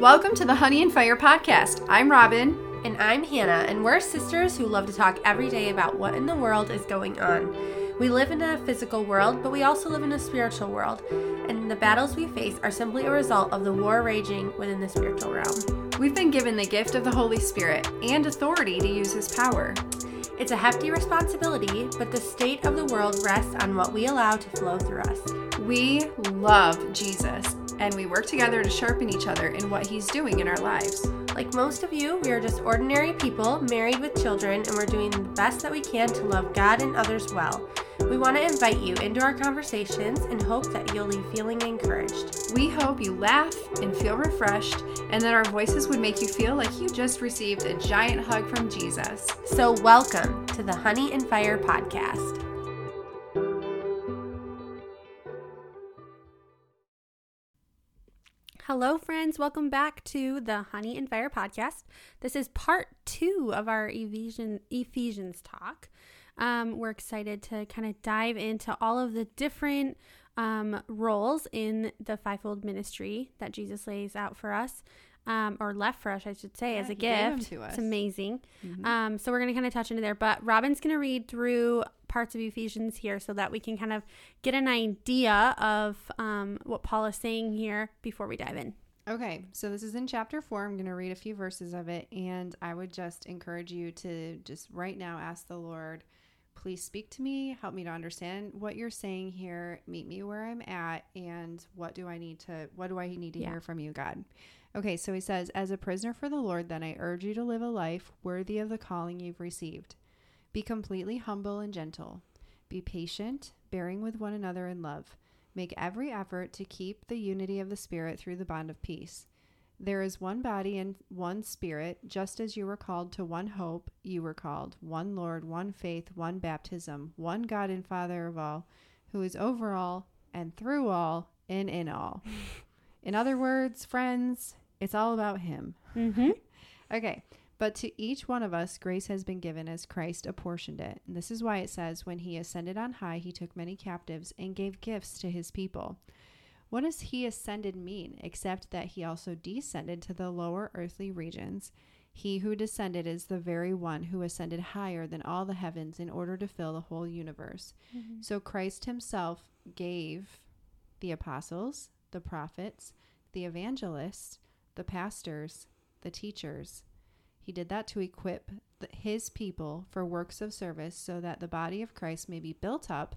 Welcome to the Honey and Fire podcast. I'm Robin. And I'm Hannah, and we're sisters who love to talk every day about what in the world is going on. We live in a physical world, but we also live in a spiritual world, and the battles we face are simply a result of the war raging within the spiritual realm. We've been given the gift of the Holy Spirit and authority to use His power. It's a hefty responsibility, but the state of the world rests on what we allow to flow through us. We love Jesus, and we work together to sharpen each other in what He's doing in our lives. Like most of you, we are just ordinary people married with children, and we're doing the best that we can to love God and others well. We want to invite you into our conversations and hope that you'll leave feeling encouraged. We hope you laugh and feel refreshed, and that our voices would make you feel like you just received a giant hug from Jesus. So, welcome to the Honey and Fire podcast. Hello, friends. Welcome back to the Honey and Fire podcast. This is part two of our Ephesians, Ephesians talk. Um, we're excited to kind of dive into all of the different um, roles in the fivefold ministry that Jesus lays out for us. Um, or left for us, I should say, Yeah, as a he gave 'em gift. to us. It's amazing. Mhm. Um, so we're going to kind of touch into there, but Robin's going to read through parts of Ephesians here so that we can kind of get an idea of um, what Paul is saying here before we dive in. Okay, so this is in chapter four. I'm going to read a few verses of it, and I would just encourage you to just right now ask the Lord, please speak to me, help me to understand what you're saying here, meet me where I'm at, and what do I need to what do I need to Yeah. hear from you, God? Okay, so he says, as a prisoner for the Lord, then I urge you to live a life worthy of the calling you've received. Be completely humble and gentle. Be patient, bearing with one another in love. Make every effort to keep the unity of the Spirit through the bond of peace. There is one body and one Spirit, just as you were called to one hope, you were called, one Lord, one faith, one baptism, one God and Father of all, who is over all and through all and in all. In other words, friends, it's all about Him. Mm-hmm. Okay. But to each one of us, grace has been given as Christ apportioned it. And this is why it says, When he ascended on high, he took many captives and gave gifts to his people. What does he ascended mean, except that he also descended to the lower earthly regions? He who descended is the very one who ascended higher than all the heavens in order to fill the whole universe. Mm-hmm. So Christ himself gave the apostles, the prophets, the evangelists, the pastors, the teachers. He did that to equip the, his people for works of service so that the body of Christ may be built up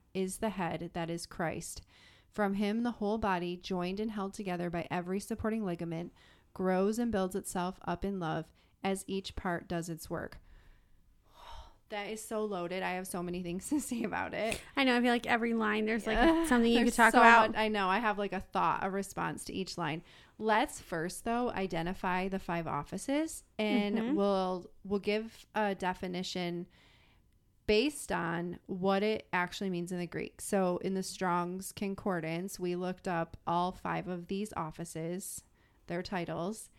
is the head, that is Christ. From Him, the whole body, joined and held together by every supporting ligament, grows and builds itself up in love as each part does its work. That is so loaded. I have so many things to say about it. I know. I feel like every line there's like something you could talk so about. much- I know. I have like a thought, a response to each line. Let's first though identify the five offices, and Mhm. we'll we'll give a definition based on what it actually means in the Greek. So in the Strong's Concordance, we looked up all five of these offices, their titles,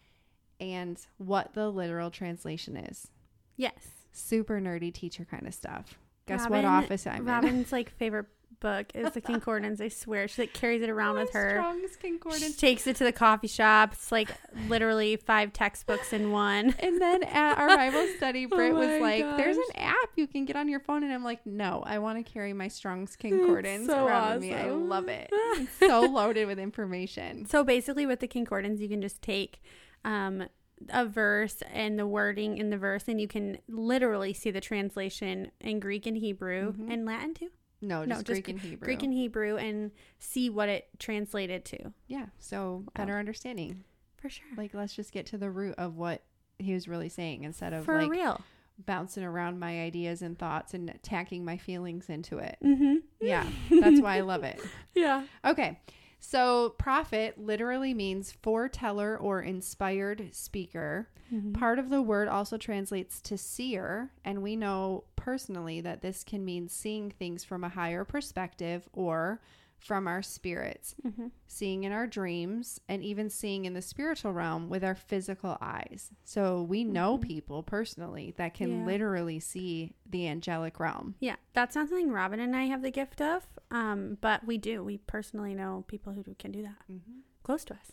and what the literal translation is. Yes. Super nerdy teacher kind of stuff. Guess Robin- what office I'm in? Robin's like favorite book is the Concordance. I swear, she like carries it around with her. Strong's She Concordance. takes it to the coffee shop. It's like literally five textbooks in one. And then at our Bible study, Oh Britt was my like, "There's an app you can get on your phone," and I'm like, "No, I want to carry my Strong's Concordance so around with me. I love it. It's so loaded with information." So basically, with the concordance, you can just take um, a verse and the wording in the verse, and you can literally see the translation in Greek and Hebrew Mhm. and Latin too. No, No, just just Greek and Hebrew. Greek and Hebrew, and see what it translated to. yeah, so better understanding. For sure. Like, let's just get to the root of what he was really saying instead of For like real. bouncing around my ideas and thoughts and tacking my feelings into it. Mm-hmm. Yeah, that's why I love it. Yeah. Okay. So, prophet literally means foreteller or inspired speaker. Part of the word also translates to seer, and we know personally that this can mean seeing things from a higher perspective or from our spirits, mm-hmm. seeing in our dreams, and even seeing in the spiritual realm with our physical eyes. So, we know mm-hmm. people personally that can Yeah. literally see the angelic realm. Yeah, that's not something Robin and I have the gift of, um, but we do. We personally know people who can do that mm-hmm. close to us.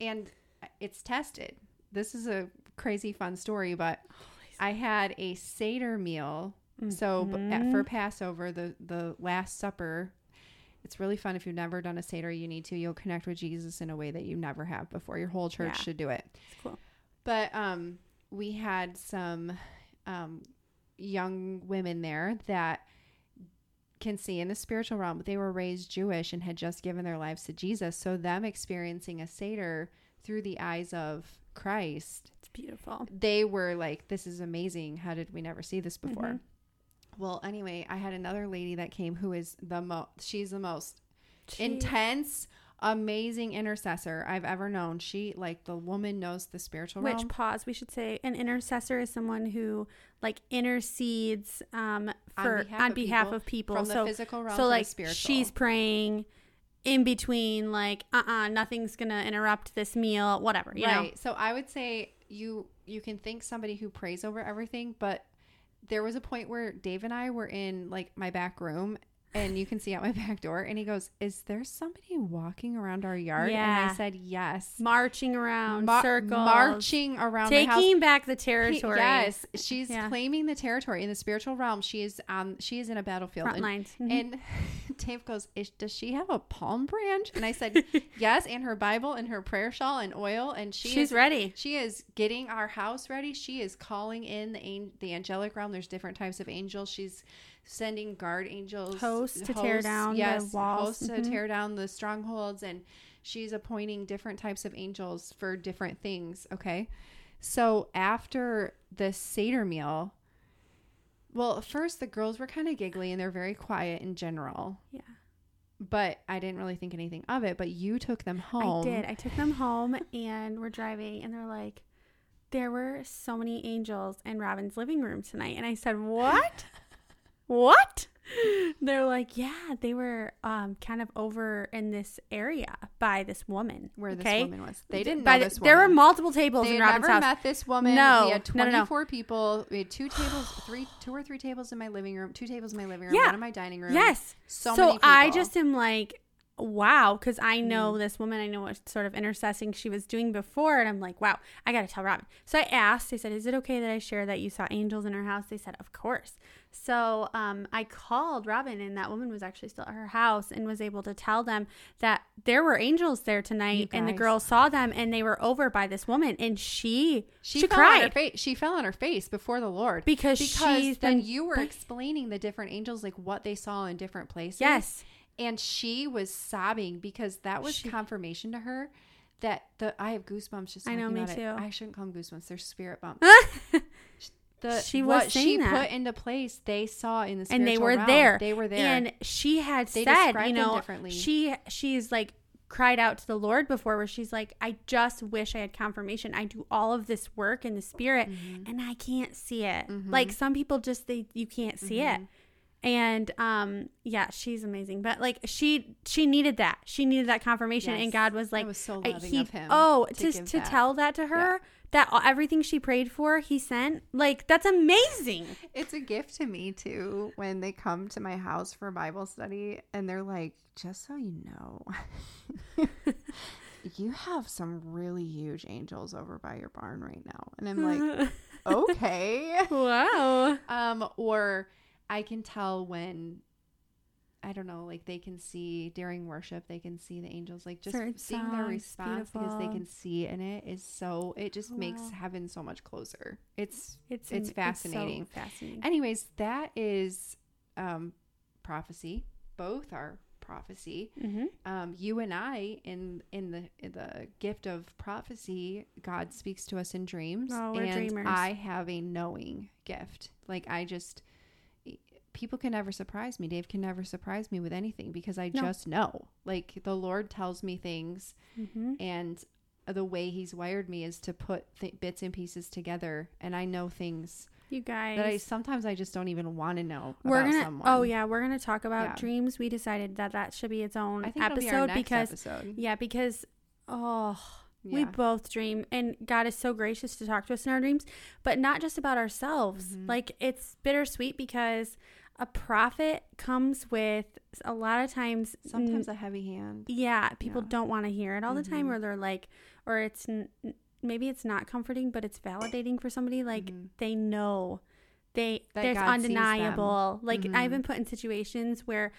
and it's tested. This is a crazy fun story, but I had a Seder meal. So at, for Passover, the the Last Supper, it's really fun. If you've never done a Seder, you need to. You'll connect with Jesus in a way that you never have before. Your whole church Yeah. should do it. It's cool. But um, we had some um, young women there that can see in the spiritual realm. But they were raised Jewish and had just given their lives to Jesus. So them experiencing a Seder through the eyes of Christ, It's beautiful. they were like, "This is amazing. How did we never see this before?" Mhm. Well, anyway, I had another lady that came who is the most. She's the most She- intense, amazing intercessor I've ever known. She like the woman knows the spiritual Which realm. pause? We should say an intercessor is someone who like intercedes um, On for behalf on of behalf people, of people. from the so physical realm so to like the spiritual. she's praying in between, like uh uh nothing's gonna interrupt this meal, whatever. You know. So I would say you you can think somebody who prays over everything, but there was a point where Dave and I were in like my back room and you can see out my back door and he goes, "Is there somebody walking around our yard?" And I said, "Yes." Marching around Ma- circles, marching around taking back the He- territory. yes, she's Yeah. claiming the territory in the spiritual realm. She is um she is in a battlefield. front and lines. Mhm. And Dave goes, is, Does she have a palm branch? And I said, Yes, and her Bible and her prayer shawl and oil. And she she's is, ready. She is getting our house ready. She is calling in the, an- the angelic realm. There's different types of angels. She's sending guard angels, Hosts to tear down the yes, walls. hosts to Mhm. tear down the strongholds. And she's appointing different types of angels for different things. Okay. So after the Seder meal, well, first the girls were kind of giggly and they're very quiet in general. Yeah. But I didn't really think anything of it. But you took them home. I did. I took them home and we're driving and they're like, there were so many angels in Robin's living room tonight. And I said, what? what? They're like, yeah, they were um, kind of over in this area by this woman. Where this okay? woman was. They didn't By know the- this There were multiple tables They in Robin's never house. met this woman. No, we had no, no, no. 24 people. We had two tables, three, two or three tables in my living room, two tables in my living room, Yeah. one in my dining room. Yes. So, So, I just am like, wow, because I know Mm. this woman. I know what sort of intercessing she was doing before, and I'm like, wow, I got to tell Robin. So I asked. I said, "Is it okay that I share that you saw angels in her house?" They said, "Of course." So um, I called Robin, and that woman was actually still at her house, and was able to tell them that there were angels there tonight, and the girls saw them, and they were over by this woman, and she she, she, fell on her cried. She fell on her face before the Lord because, because she's then been you were explaining the different angels, like what they saw in different places. yes. and she was sobbing because that was She- confirmation to her that the I have goosebumps just I know, me about it. too. I shouldn't call them goosebumps; they're spirit bumps. The, She was what she that. put into place, they saw in the spiritual and they were realm. there. They were there. And she had They said, you know, differently. she she's like cried out to the Lord before where she's like, I just wish I had confirmation. I do all of this work in the spirit Mm-hmm. and I can't see it. Like some people just they you can't see it. Mm-hmm. And um yeah, she's amazing. But like she she needed that. She needed that confirmation and God was like was so loving he, of him Oh, to to tell that to her that everything she prayed for, he sent. Like that's amazing. It's a gift to me too when they come to my house for Bible study and they're like, just so you know, you have some really huge angels over by your barn right now. And I'm like, okay. wow. Um, or I can tell when I don't know, like they can see during worship, they can see the angels, like just Certain seeing their songs, response because they can see in it is so it just makes Wow. heaven so much closer. It's It's It's am- fascinating. so fascinating. anyways, that is um prophecy. Both are prophecy. hmm Um, you and I in in the in the gift of prophecy, God speaks to us in dreams. Oh, we're and dreamers. I have a knowing gift. Like I just people can never surprise me. Dave can never surprise me with anything because I No. just know. Like the Lord tells me things Mm-hmm. and the way he's wired me is to put th- bits and pieces together and I know things You guys. that I sometimes I just don't even want to know we're about gonna. someone. Oh yeah, we're gonna talk about Yeah. dreams. We decided that that should be its own I think it'll be our episode next because episode. yeah, because oh, we both dream, and God is so gracious to talk to us in our dreams, but not just about ourselves. Mhm. Like it's bittersweet because a prophet comes with a lot of times. Sometimes a heavy hand. yeah, people Yeah. don't want to hear it all the time, or they're like, or it's n- maybe it's not comforting, but it's validating for somebody. Like Mhm. they know they That there's God undeniable. Like I've Mhm. been put in situations where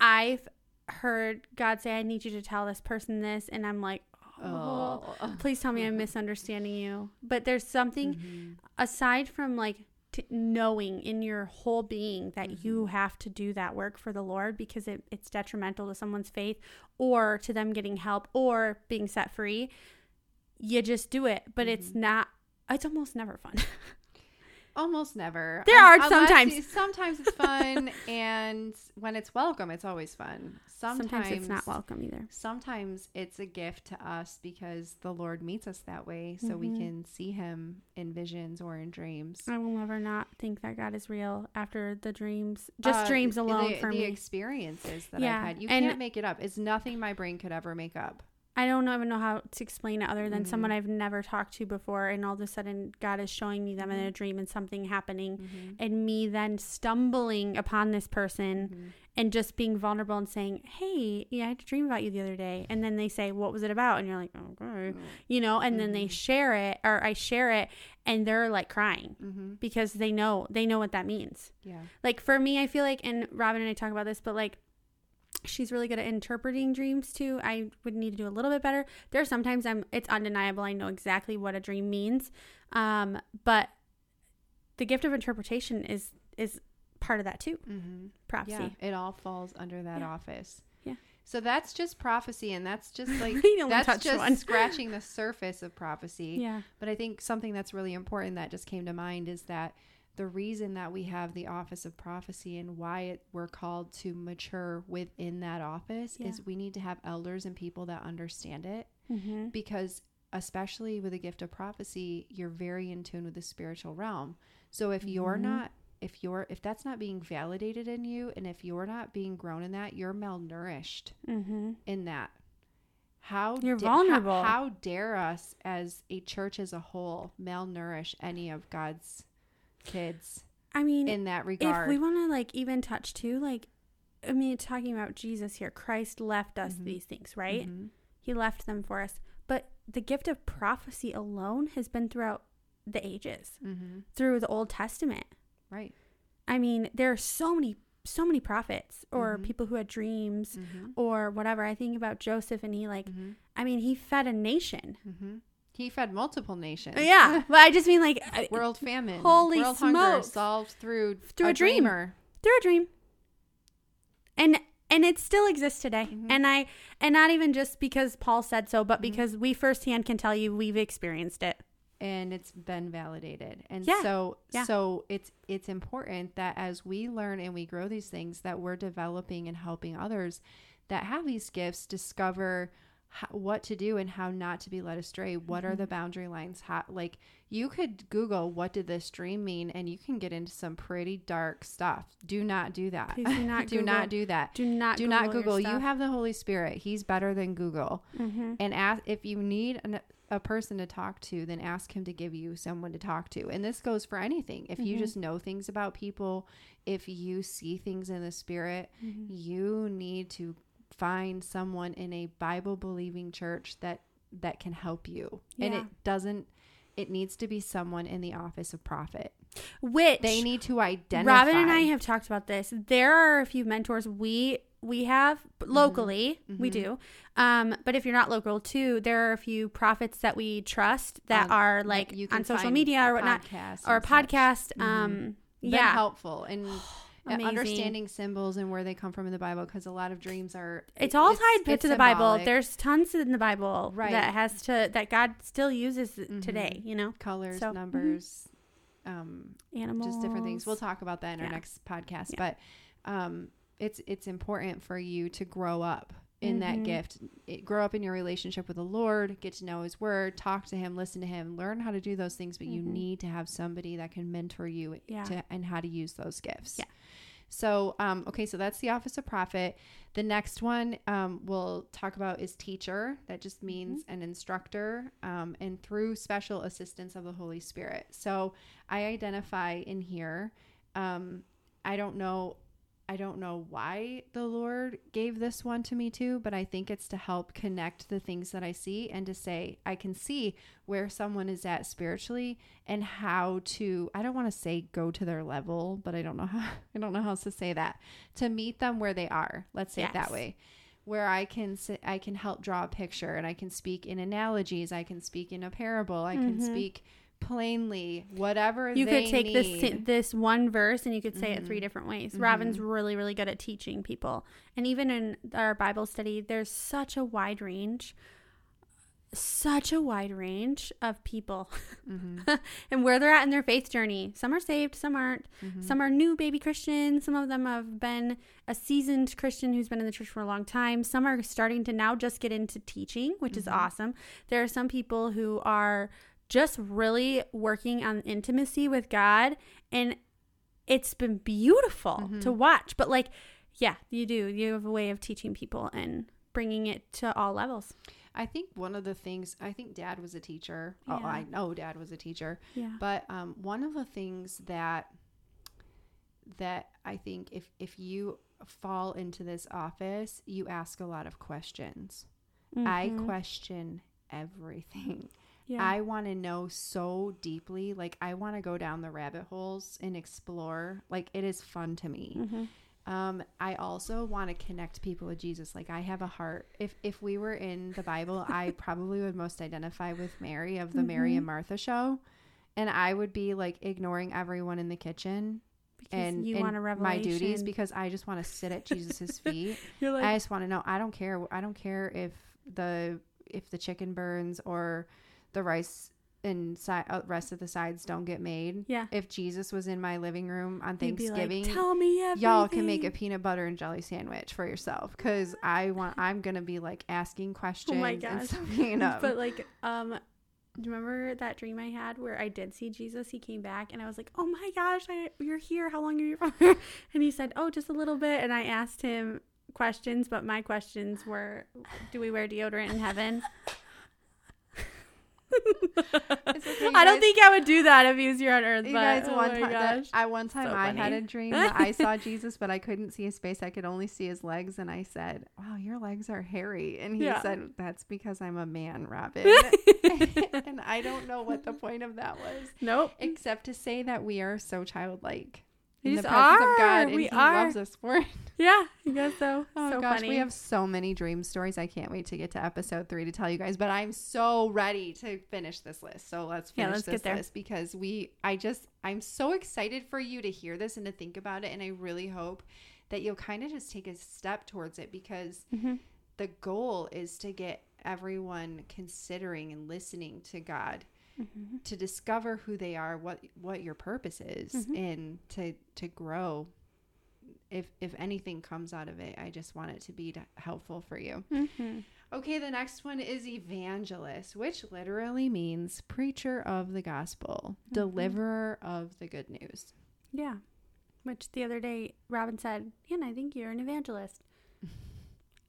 I've heard God say, "I need you to tell this person this," and I'm like, "Oh, Oh. please tell me I'm misunderstanding you." But there's something Mhm. aside from like knowing in your whole being that Mm-hmm. you have to do that work for the Lord because it, it's detrimental to someone's faith or to them getting help or being set free. You just do it, but it's Mm-hmm. not. It's almost never fun. Almost never. There are sometimes. you- sometimes it's fun, and when it's welcome, it's always fun. Sometimes, Sometimes it's not welcome either. Sometimes it's a gift to us because the Lord meets us that way, so we Mhm. can see Him in visions or in dreams. I will never not think that God is real after the dreams, just Uh, dreams alone the, for the me. experiences that Yeah, I've had, you and- can't make it up. It's nothing my brain could ever make up. I don't even know how to explain it other than Mhm. someone I've never talked to before, and all of a sudden God is showing me them in Mm-hmm. a dream and something happening, Mhm. and me then stumbling upon this person Mhm. and just being vulnerable and saying, "Hey, yeah, I had a dream about you the other day," and then they say, "What was it about?" And you're like, "Okay," you know, and then they Mhm. share it, or I share it, and they're like crying because they know they know what that means. Yeah. Like for me, I feel like, and Robin and I talk about this, but like she's really good at interpreting dreams too. I would need to do a little bit better. There are sometimes I'm it's undeniable. I know exactly what a dream means. Um, but the gift of interpretation is is part of that too. Mm-hmm. Prophecy. Yeah, it all falls under that Yeah. office. Yeah. So that's just prophecy, and that's just like that's just one. scratching the surface of prophecy. Yeah. But I think something that's really important that just came to mind is that the reason that we have the office of prophecy and why it, we're called to mature within that office Yeah. is we need to have elders and people that understand it Mm-hmm. because especially with the gift of prophecy you're very in tune with the spiritual realm so if you're Mhm. not if you're if that's not being validated in you and if you're not being grown in that you're malnourished Mm-hmm. in that how You're da- how- vulnerable. how, dare us as a church as a whole malnourish any of god's kids I mean, in that regard, if we want to like even touch too, like, I mean, talking about Jesus here, Christ left us Mhm. these things, right? Mhm. He left them for us. But the gift of prophecy alone has been throughout the ages, Mhm. through the Old Testament. right I mean, there are so many, so many prophets or Mhm. people who had dreams Mhm. or whatever. I think about Joseph and he, like, Mhm. I mean, he fed a nation. He fed multiple nations Yeah. but I just mean, like, world famine Holy world hunger solved through Through a dream. dreamer. through a dream. And, and it still exists today. Mhm. And I, and not even just because Paul said so, but Mhm. because we firsthand can tell you we've experienced it. and it's been validated and Yeah. so Yeah. so it's it's important that as we learn and we grow these things that we're developing and helping others that have these gifts discover how, what to do and how not to be led astray. What are Mm-hmm. the boundary lines? How like you could google what did this dream mean? And you can get into some pretty dark stuff. Do not do that. Please do not do Google. not do that. Do not do not google you have the holy spirit. He's better than google. Mhm. and ask if you need an, a person to talk to then ask him to give you someone to talk to. And this goes for anything. If you Mhm. just know things about people if you see things in the spirit Mhm. you need to find someone in a bible believing church that that can help you and it doesn't it needs to be someone in the office of prophet Which they need to identify Robin and I have talked about this. There are a few mentors we we have locally. We Mhm. do. Um, but if you're not local too, there are a few prophets that we trust that Um, are like you on social media or whatnot, or a such. podcast. Um, Been yeah, helpful and Amazing. understanding symbols and where they come from in the Bible because a lot of dreams are It's all tied it's to the Bible. There's tons in the Bible Right. that has to that God still uses Mhm. today. You know. colors, so, mhm. numbers, um, Animals. just different things. We'll talk about that in our next podcast. Yeah. But um, it's it's important for you to grow up in that Mhm. gift. It, grow up in your relationship with the Lord. Get to know His Word. Talk to Him. Listen to Him. Learn how to do those things. But you Mhm. need to have somebody that can mentor you Yeah. to and how to use those gifts. Yeah. So, um, okay, so that's the office of prophet. The next one um, we'll talk about is teacher. That just means an instructor, um, and through special assistance of the Holy Spirit. So, I identify in here. Um, I don't know. I don't know why the Lord gave this one to me too, but I think it's to help connect the things that I see and to say I can see where someone is at spiritually and how to I don't want to say go to their level, but I don't know how I don't know how else to say that. To meet them where they are. Let's say it that way. Where I can I can help draw a picture and I can speak in analogies, I can speak in a parable, I can Mhm. speak plainly, whatever You could take this need. this one verse and you could say it Mhm. three different ways. Mhm. Robin's really really good at teaching people, and even in our Bible study, there's such a wide range, such a wide range of people Mhm. and where they're at in their faith journey. Some are saved, some aren't. Mhm. Some are new baby Christians. Some of them have been a seasoned Christian who's been in the church for a long time. Some are starting to now just get into teaching, which is Mhm. awesome. There are some people who are just really working on intimacy with God, and it's been beautiful Mhm. to watch. But, like, yeah, you do. You have a way of teaching people and bringing it to all levels. I think one of the things I think dad was a teacher. Oh, I know dad was a teacher. Yeah. But um, one of the things that that I think if if you fall into this office, you ask a lot of questions. I Mhm. question everything. Yeah. I want to know so deeply. Like I want to go down the rabbit holes and explore. Like it is fun to me. Mhm. Um, I also want to connect people with Jesus. Like I have a heart. If if we were in the Bible, I probably would most identify with Mary of the Mary Mhm. and Martha show, and I would be like ignoring everyone in the kitchen Because and, you and want a my duties because I just want to sit at Jesus's feet. You're like, I just want to know. I don't care. I don't care if the if the chicken burns or the rice and si- uh, rest of the sides don't get made. yeah. If Jesus was in my living room on be like, Thanksgiving, Tell me everything. y'all can make a peanut butter and jelly sandwich for yourself because I want. I'm gonna be like asking questions. Oh my and gosh. soaking it up. But like, um, do you remember that dream I had where I did see Jesus? He came back and I was like, "Oh my gosh, I, you're here! How long are you from? And he said, "Oh, just a little bit." And I asked him questions, but my questions were, "Do we wear deodorant in heaven?" Okay, I don't think I would do that if he was here on Earth. You but, guys, oh one time, that. I one time So I had a dream that I saw Jesus, but I couldn't see his face. I could only see his legs, and I said, "Wow, your legs are hairy." And he Yeah. said, "That's because I'm a man, rabbit." and I don't know what the point of that was, nope. except to say that we are so childlike in the presence are. of God, and We He are. loves us for it. Yeah, you guys so Oh so gosh, funny. we have so many dream stories. I can't wait to get to episode three to tell you guys. But I'm so ready to finish this list. So let's Yeah, finish let's get this list because we. I just I'm so excited for you to hear this and to think about it, and I really hope that you'll kind of just take a step towards it because Mhm. the goal is to get everyone considering and listening to God Mhm. to discover who they are, what what your purpose is, Mhm. and to to grow. If if anything comes out of it, I just want it to be helpful for you. Mhm. Okay, the next one is evangelist, which literally means preacher of the gospel, Mhm. deliverer of the good news. Yeah. Which the other day Robin said, Hannah, I think you're an evangelist.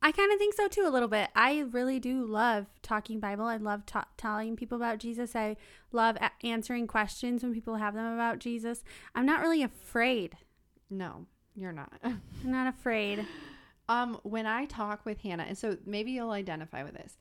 I kind of think so too, a little bit. I really do love talking Bible. I love ta- telling people about Jesus. I love a- answering questions when people have them about Jesus. I'm not really afraid. No, you're not. I'm not afraid. Um, when I talk with Hannah, and so maybe you'll identify with this.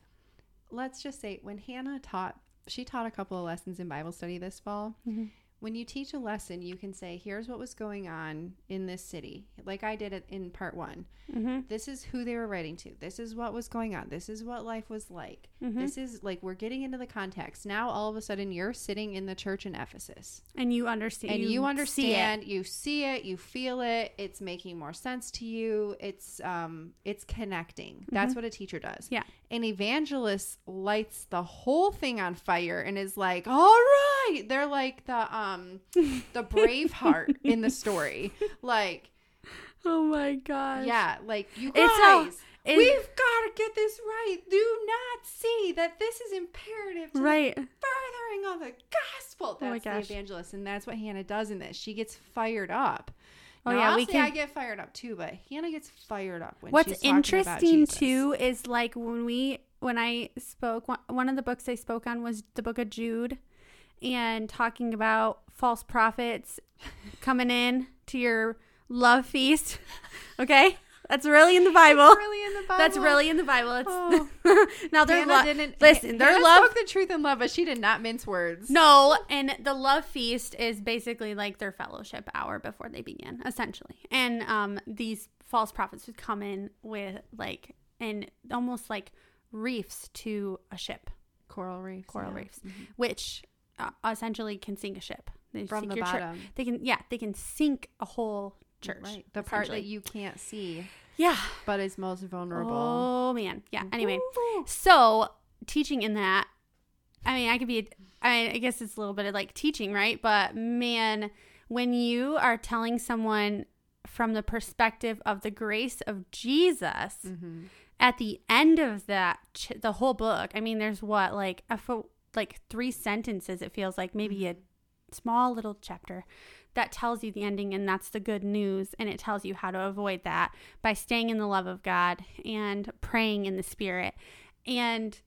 Let's just say when Hannah taught, she taught a couple of lessons in Bible study this fall. Mhm. When you teach a lesson, you can say, "Here's what was going on in this city," like I did it in part one. Mm-hmm. This is who they were writing to. This is what was going on. This is what life was like. Mhm. This is like we're getting into the context. Now all of a sudden you're sitting in the church in Ephesus. And you understand. And you, see it. understand, you see it, you feel it, it's making more sense to you. It's um it's connecting. That's what a teacher does. Mm-hmm. Yeah. And evangelist lights the whole thing on fire and is like, "All right." They're like the um the Braveheart in the story. Like, Oh my gosh. yeah, like you guys, it- we've got to get this right. Do not see that this is imperative to Right. furthering of the gospel. Oh my That's the evangelist, and that's what Hannah does in this. She gets fired up. Oh, Now, yeah, we can- I get fired up too, but Hannah gets fired up when What's she's talking about interesting too is like when we when I spoke one of the books I spoke on was the book of Jude and talking about false prophets coming in to your love feast. Okay? That's really in the Bible. That's really in the Bible. That's really in the Bible. It's Oh. now they're Hannah lo- didn't listen. Their Hannah love spoke the truth in love, but she did not mince words. No, and the love feast is basically like their fellowship hour before they begin, essentially. And um, these false prophets would come in with like and almost like reefs to a ship, coral reefs. coral yeah. reefs, which uh, essentially can sink a ship. They From the church. bottom. They can, yeah, they can sink a whole church. Right. The part that you can't see, yeah. but is most vulnerable. Oh man, yeah. Anyway, so teaching in that, I mean, I could be, I, mean, I guess it's a little bit of like teaching, right? But man, when you are telling someone from the perspective of the grace of Jesus Mhm. at the end of that, ch- the whole book, I mean, there's what, like, a fo- like three sentences, it feels like maybe a small little chapter that tells you the ending and that's the good news and it tells you how to avoid that by staying in the love of God and praying in the spirit. And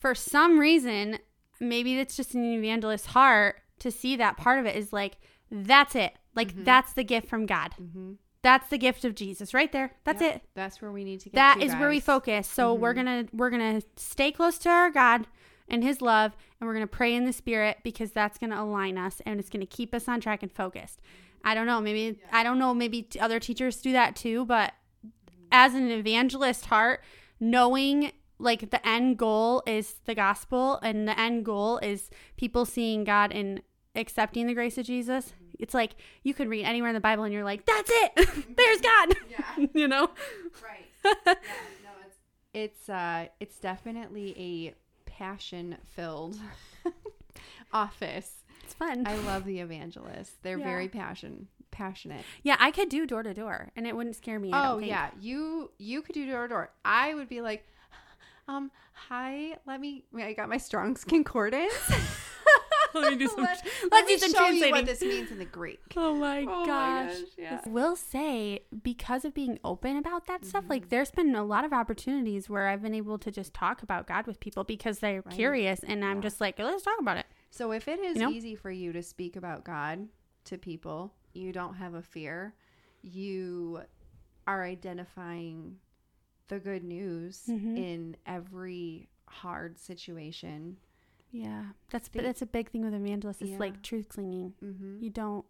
for some reason maybe it's just an evangelist's heart to see that part of it is like that's it. Like that's the gift from God. Mhm. that's the gift of Jesus right there. That's Yep. it. That's where we need to get. that to, is where we focus. So we're gonna we're gonna stay close to our god and his love and we're gonna pray in the spirit because that's gonna align us and it's gonna keep us on track and focused. I don't know maybe i don't know maybe t- other teachers do that too but as an evangelist heart knowing like the end goal is the gospel and the end goal is people seeing god and accepting the grace of jesus it's like you could read anywhere in the bible and you're like that's it! There's god! Yeah. you know? Right. yeah, no, it's it's uh it's definitely a passion filled office. It's fun. I love the evangelists. They're Yeah. very passion passionate. yeah, I could do door to door, and it wouldn't scare me. Oh yeah, you you could do door to door. I would be like, um, hi, let me. I got my Strong's concordance. Let me do some. Let- let's let do some show you what this means in the Greek. oh my Oh my gosh. gosh, yeah. I will say because of being open about that stuff, Mm-hmm. like there's been a lot of opportunities where I've been able to just talk about God with people because they're Right. curious, and I'm just like, let's talk about it. So if it is You know? easy for you to speak about God to people, you don't have a fear. You are identifying the good news Mhm. in every hard situation. Yeah, that's that's a big thing with evangelists. It's Yeah. like truth clinging. Mm-hmm. You don't.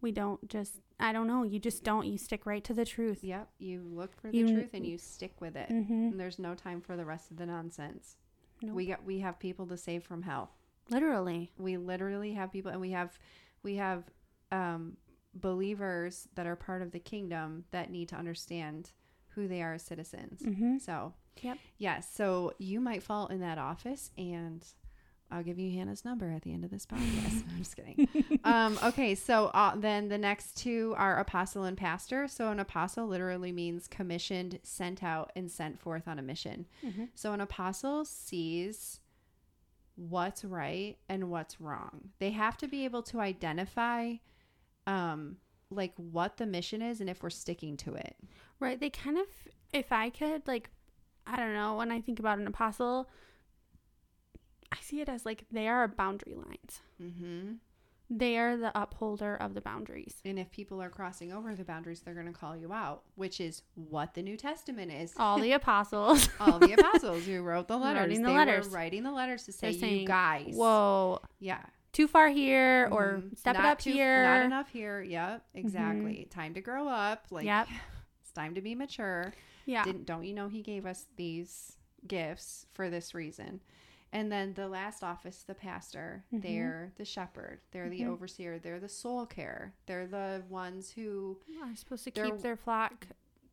We don't just. I don't know. You just don't. You stick right to the truth. Yep, you look for the You- truth and you stick with it. Mm-hmm. And there's no time for the rest of the nonsense. Nope. We got we have people to save from hell. Literally. We literally have people and we have we have um believers that are part of the kingdom that need to understand who they are as citizens. Mm-hmm. So, Yep. yes. so you might fall in that office, and I'll give you Hannah's number at the end of this podcast. I'm just kidding. um, okay, so uh, then the next two are apostle and pastor. So, an apostle literally means commissioned, sent out, and sent forth on a mission. Mhm. So, an apostle sees what's right and what's wrong. They have to be able to identify, um, like what the mission is and if we're sticking to it. Right. They kind of, if I could, like, I don't know, when I think about an apostle, I see it as like they are boundary lines. Mm-hmm. They are the upholder of the boundaries. And if people are crossing over the boundaries, they're going to call you out, which is what the New Testament is. All the apostles. All the apostles who wrote the letters, Writing the they letters. were writing the letters to say, They're saying, "You guys, Whoa. yeah, Too far here or Mhm. step it up too- here. not enough here." Yep, exactly. Time to grow up. Like, Yep. it's time to be mature. Yeah. Didn't don't you know He gave us these gifts for this reason? And then the last office, the pastor, Mhm. they're the shepherd, they're the Mhm. overseer, they're the soul care, they're the ones who are supposed to keep their flock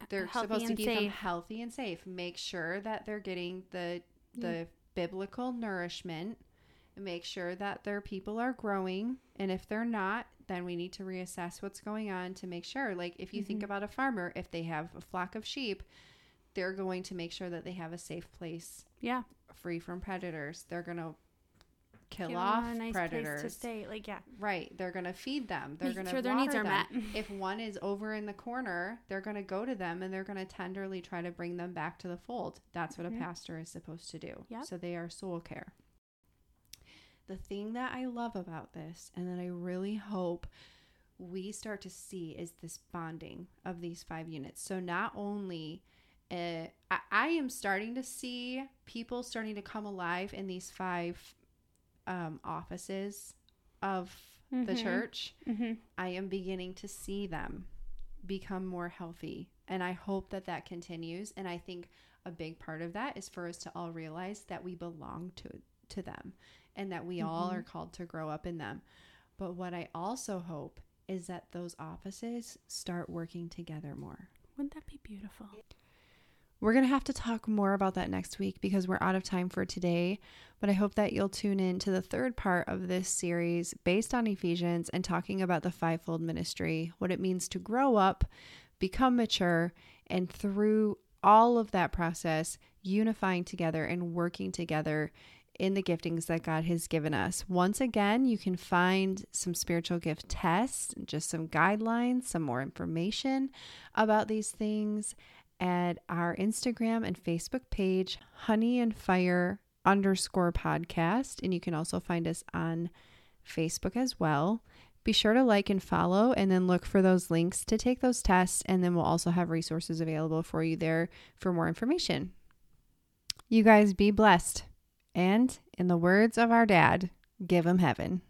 they're supposed to keep them healthy and safe. Make sure that they're getting the the biblical nourishment. Make sure that their people are growing, and if they're not, then we need to reassess what's going on to make sure. Like if you think about a farmer, if they have a flock of sheep, they're going to make sure that they have a safe place Yeah. free from predators. They're going to kill Give off a nice predators. place to stay. Like, yeah. Right. They're going to feed them. They're Make going to sure their needs are them. met. if one is over in the corner, they're going to go to them and they're going to tenderly try to bring them back to the fold. That's what Mhm. a pastor is supposed to do. Yep. So they are soul care. The thing that I love about this and that I really hope we start to see is this bonding of these five units. So not only uh, I, I am starting to see people starting to come alive in these five um, offices of the Mhm. church. Mm-hmm. I am beginning to see them become more healthy. And I hope that that continues. And I think a big part of that is for us to all realize that we belong to to them and that we all Mhm. are called to grow up in them. But what I also hope is that those offices start working together more. Wouldn't that be beautiful? We're going to have to talk more about that next week because we're out of time for today. But I hope that you'll tune in to the third part of this series based on Ephesians and talking about the fivefold ministry, what it means to grow up, become mature, and through all of that process, unifying together and working together in the giftings that God has given us. Once again, you can find some spiritual gift tests, just some guidelines, some more information about these things at our Instagram and Facebook page, Honey and Fire underscore podcast. And you can also find us on Facebook as well. Be sure to like and follow and then look for those links to take those tests. And then we'll also have resources available for you there for more information. You guys be blessed. And in the words of our dad, give 'em heaven.